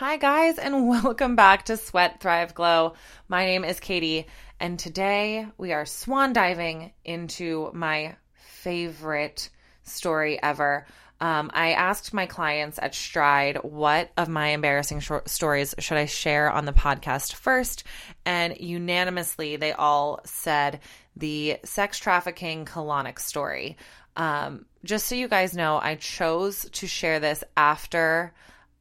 Hi, guys, and welcome back to Sweat Thrive Glow. My name is Katie, and today we are swan diving into my favorite story ever. Um, I asked my clients at Stride what of my embarrassing short stories should I share on the podcast first, and unanimously they all said the sex trafficking colonic story. Um, just so you guys know, I chose to share this after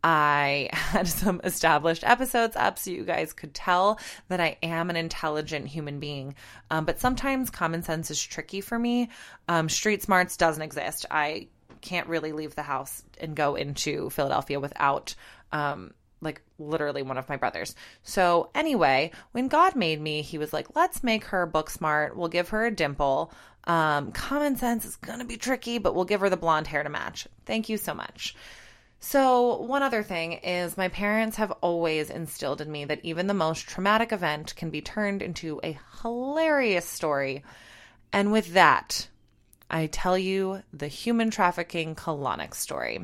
I had some established episodes up so you guys could tell that I am an intelligent human being. Um, but sometimes common sense is tricky for me. Um, street smarts doesn't exist. I can't really leave the house and go into Philadelphia without um, like literally one of my brothers. So, anyway, when God made me, he was like, let's make her book smart. We'll give her a dimple. Um, common sense is going to be tricky, but we'll give her the blonde hair to match. Thank you so much. So, one other thing is my parents have always instilled in me that even the most traumatic event can be turned into a hilarious story. And with that, I tell you the human trafficking colonic story.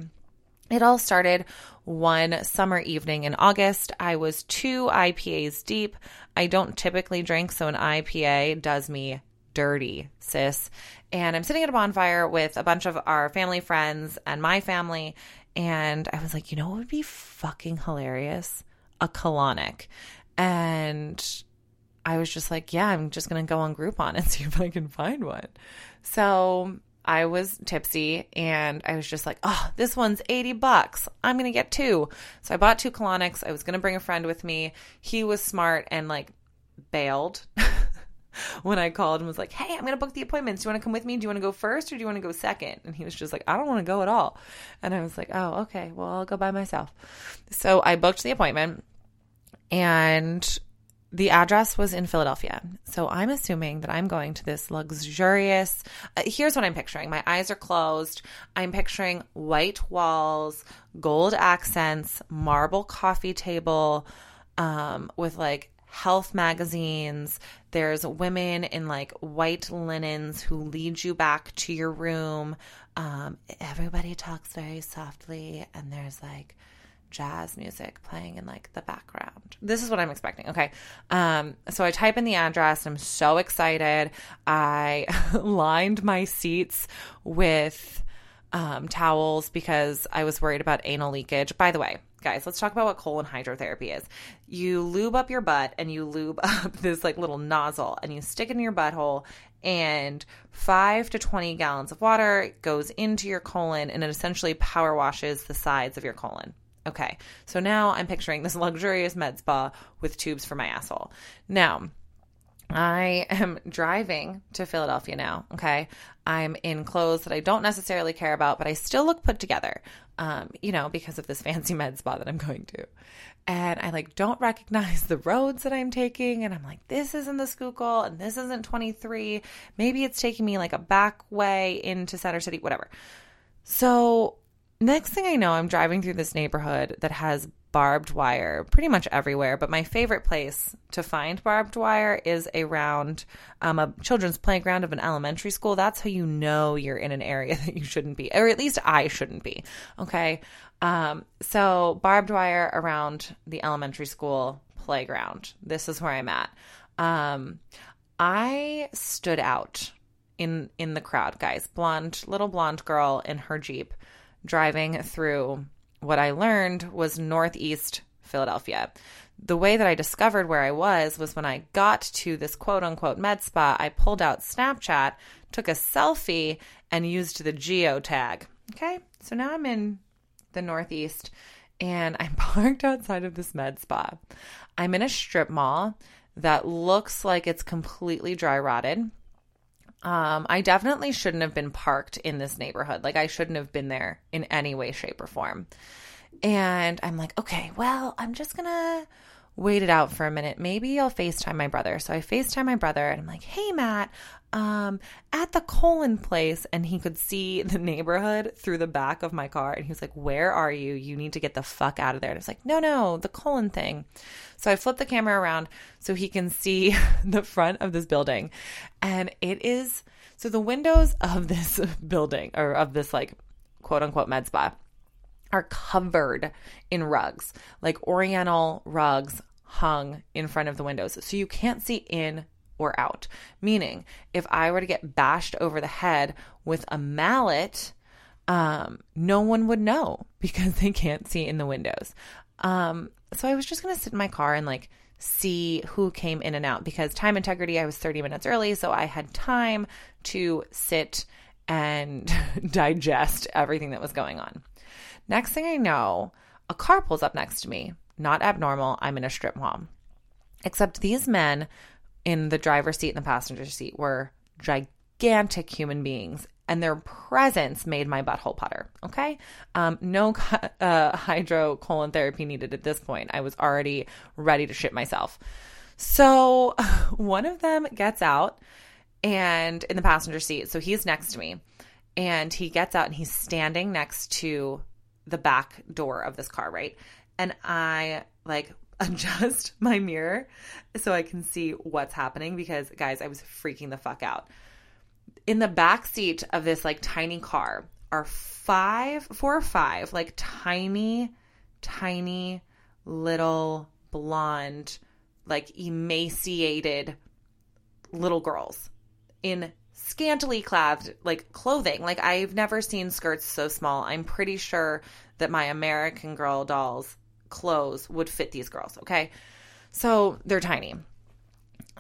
It all started one summer evening in August. I was two IPAs deep. I don't typically drink, so an IPA does me dirty, sis. And I'm sitting at a bonfire with a bunch of our family friends and my family. And I was like, you know what would be fucking hilarious? A colonic. And I was just like, yeah, I'm just going to go on Groupon and see if I can find one. So I was tipsy and I was just like, oh, this one's 80 bucks. I'm going to get two. So I bought two colonics. I was going to bring a friend with me. He was smart and like bailed when I called and was like, hey, I'm going to book the appointments. Do you want to come with me? Do you want to go first or do you want to go second? And he was just like, I don't want to go at all. And I was like, oh, okay. Well, I'll go by myself. So I booked the appointment and the address was in Philadelphia. So I'm assuming that I'm going to this luxurious. Uh, here's what I'm picturing my eyes are closed. I'm picturing white walls, gold accents, marble coffee table um, with like health magazines. There's women in like white linens who lead you back to your room. Um, everybody talks very softly, and there's like jazz music playing in like the background. This is what I'm expecting. Okay. Um, so I type in the address. I'm so excited. I lined my seats with um, towels because I was worried about anal leakage. By the way, guys, let's talk about what colon hydrotherapy is. You lube up your butt and you lube up this like little nozzle and you stick it in your butthole and 5 to 20 gallons of water goes into your colon and it essentially power washes the sides of your colon. Okay, so now I'm picturing this luxurious med spa with tubes for my asshole. Now, I am driving to Philadelphia now. Okay. I'm in clothes that I don't necessarily care about, but I still look put together, um, you know, because of this fancy med spa that I'm going to. And I like don't recognize the roads that I'm taking. And I'm like, this isn't the Schuylkill and this isn't 23. Maybe it's taking me like a back way into Center City, whatever. So Next thing I know, I'm driving through this neighborhood that has barbed wire pretty much everywhere. But my favorite place to find barbed wire is around um, a children's playground of an elementary school. That's how you know you're in an area that you shouldn't be, or at least I shouldn't be. Okay. Um, so, barbed wire around the elementary school playground. This is where I'm at. Um, I stood out in in the crowd, guys. Blonde, little blonde girl in her Jeep driving through what I learned was Northeast Philadelphia. The way that I discovered where I was was when I got to this quote unquote med spa, I pulled out Snapchat, took a selfie, and used the geo tag. Okay, so now I'm in the Northeast and I'm parked outside of this med spa. I'm in a strip mall that looks like it's completely dry rotted. Um, I definitely shouldn't have been parked in this neighborhood. Like, I shouldn't have been there in any way, shape, or form. And I'm like, okay, well, I'm just gonna wait it out for a minute. Maybe I'll FaceTime my brother. So I FaceTime my brother and I'm like, hey, Matt, um, at the colon place. And he could see the neighborhood through the back of my car. And he was like, where are you? You need to get the fuck out of there. And I was like, no, no, the colon thing. So I flip the camera around so he can see the front of this building. And it is so the windows of this building or of this like quote unquote med spa are covered in rugs, like oriental rugs hung in front of the windows. So you can't see in or out. Meaning, if I were to get bashed over the head with a mallet, um, no one would know because they can't see in the windows. Um, so I was just going to sit in my car and like see who came in and out because time integrity, I was 30 minutes early. So I had time to sit and digest everything that was going on. Next thing I know, a car pulls up next to me. Not abnormal. I'm in a strip mall. Except these men in the driver's seat and the passenger seat were gigantic human beings and their presence made my butthole putter. Okay. Um, no uh, hydrocolon therapy needed at this point. I was already ready to shit myself. So one of them gets out and in the passenger seat. So he's next to me and he gets out and he's standing next to the back door of this car, right? And I like adjust my mirror so I can see what's happening because guys, I was freaking the fuck out. In the back seat of this like tiny car are five, four or five like tiny, tiny little blonde, like emaciated little girls in scantily clad like clothing. Like I've never seen skirts so small. I'm pretty sure that my American Girl dolls clothes would fit these girls, okay? So they're tiny.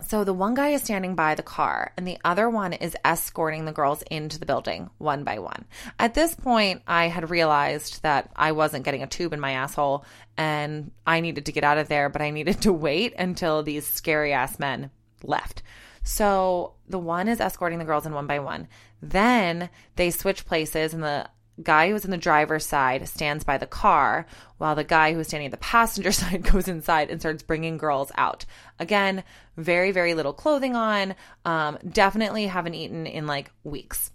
So the one guy is standing by the car and the other one is escorting the girls into the building one by one. At this point, I had realized that I wasn't getting a tube in my asshole and I needed to get out of there, but I needed to wait until these scary ass men left. So the one is escorting the girls in one by one. Then they switch places and the guy who's in the driver's side stands by the car while the guy who's standing at the passenger side goes inside and starts bringing girls out. Again, very, very little clothing on. Um, definitely haven't eaten in like weeks.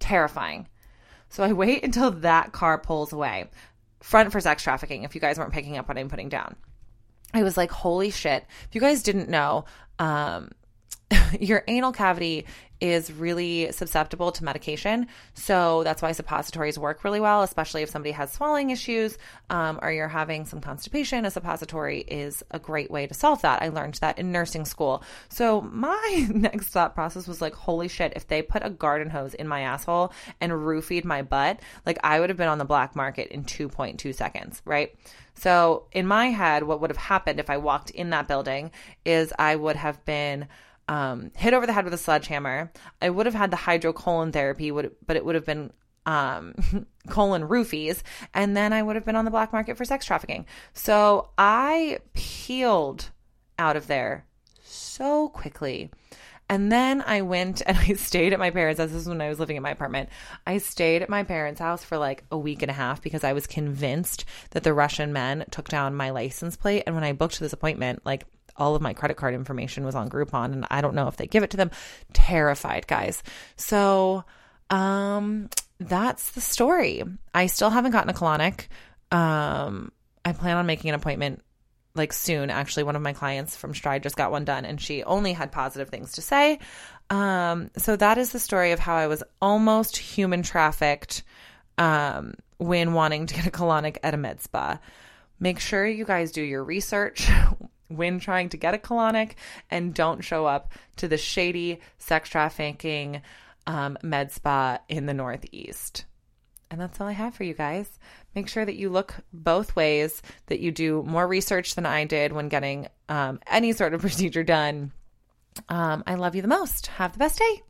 Terrifying. So I wait until that car pulls away. Front for sex trafficking, if you guys weren't picking up what I'm putting down. I was like, holy shit. If you guys didn't know, um, your anal cavity is really susceptible to medication. So that's why suppositories work really well, especially if somebody has swallowing issues um, or you're having some constipation. A suppository is a great way to solve that. I learned that in nursing school. So my next thought process was like, holy shit, if they put a garden hose in my asshole and roofied my butt, like I would have been on the black market in 2.2 seconds, right? So in my head, what would have happened if I walked in that building is I would have been um, hit over the head with a sledgehammer. I would have had the hydrocolon therapy, would but it would have been um, colon roofies, and then I would have been on the black market for sex trafficking. So I peeled out of there so quickly. And then I went and I stayed at my parents' house. This is when I was living in my apartment. I stayed at my parents' house for like a week and a half because I was convinced that the Russian men took down my license plate. And when I booked this appointment, like all of my credit card information was on Groupon and I don't know if they give it to them. Terrified, guys. So, um, that's the story. I still haven't gotten a colonic. Um, I plan on making an appointment like soon. Actually, one of my clients from Stride just got one done and she only had positive things to say. Um, so that is the story of how I was almost human trafficked um, when wanting to get a colonic at a med spa. Make sure you guys do your research when trying to get a colonic and don't show up to the shady sex trafficking um, med spa in the Northeast. And that's all I have for you guys. Make sure that you look both ways, that you do more research than I did when getting um, any sort of procedure done. Um, I love you the most. Have the best day.